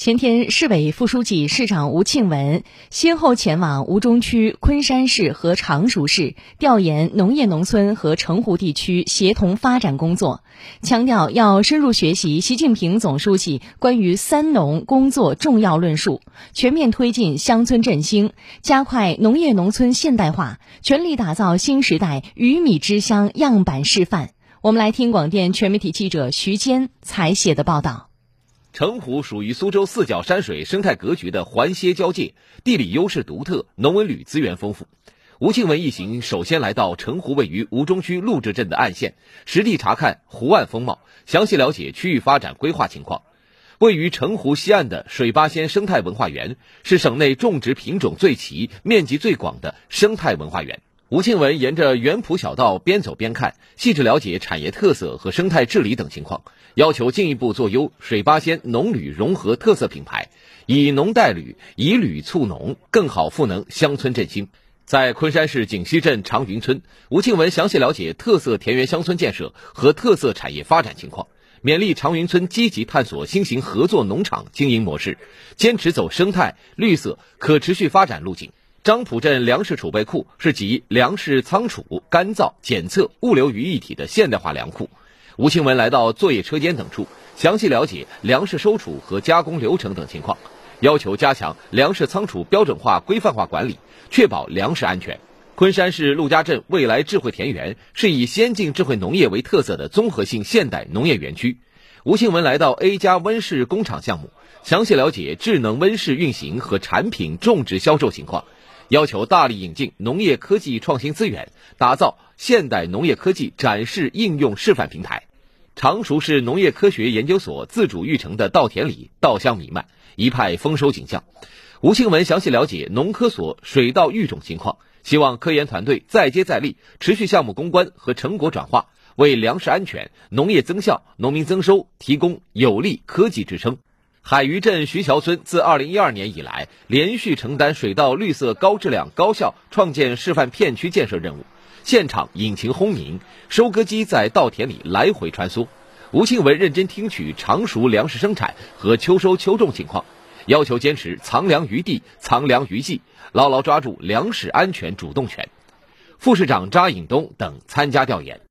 前天，市委副书记、市长吴庆文先后前往吴中区、昆山市和常熟市调研农业农村和城湖地区协同发展工作，强调要深入学习习近平总书记关于“三农”工作重要论述，全面推进乡村振兴，加快农业农村现代化，全力打造新时代鱼米之乡样板示范。我们来听广电全媒体记者徐坚采写的报道。城湖属于苏州四角山水生态格局的环歇交界，地理优势独特，农文旅资源丰富。吴庆文一行首先来到城湖位于吴中区陆志镇的岸县，实地查看湖岸风貌，详细了解区域发展规划情况。位于城湖西岸的水八仙生态文化园是省内种植品种最齐、面积最广的生态文化园。吴庆文沿着园圃小道边走边看，细致了解产业特色和生态治理等情况，要求进一步做优水八仙农旅融合特色品牌，以农带旅，以旅促农，更好赋能乡村振兴。在昆山市锦溪镇长云村，吴庆文详细了解特色田园乡村建设和特色产业发展情况，勉励长云村积极探索新型合作农场经营模式，坚持走生态、绿色、可持续发展路径。张浦镇粮食储备库是集粮食仓储、干燥、检测、物流于一体的现代化粮库。吴庆文来到作业车间等处，详细了解粮食收储和加工流程等情况，要求加强粮食仓储标准化、规范化管理，确保粮食安全。昆山市陆家镇未来智慧田园是以先进智慧农业为特色的综合性现代农业园区。吴庆文来到 A 加温室工厂项目，详细了解智能温室运行和产品种植销售情况。要求大力引进农业科技创新资源，打造现代农业科技展示应用示范平台。常熟市农业科学研究所自主育成的稻田里稻香弥漫，一派丰收景象。吴庆文详细了解农科所水稻育种情况，希望科研团队再接再厉，持续项目攻关和成果转化，为粮食安全、农业增效、农民增收提供有力科技支撑。海鱼镇徐桥村自2012年以来，连续承担水稻绿色高质量高效创建示范片区建设任务，现场引擎轰鸣，收割机在稻田里来回穿梭。吴庆文认真听取常熟粮食生产和秋收秋种情况，要求坚持藏粮于地、藏粮于技，牢牢抓住粮食安全主动权。副市长扎颖东等参加调研。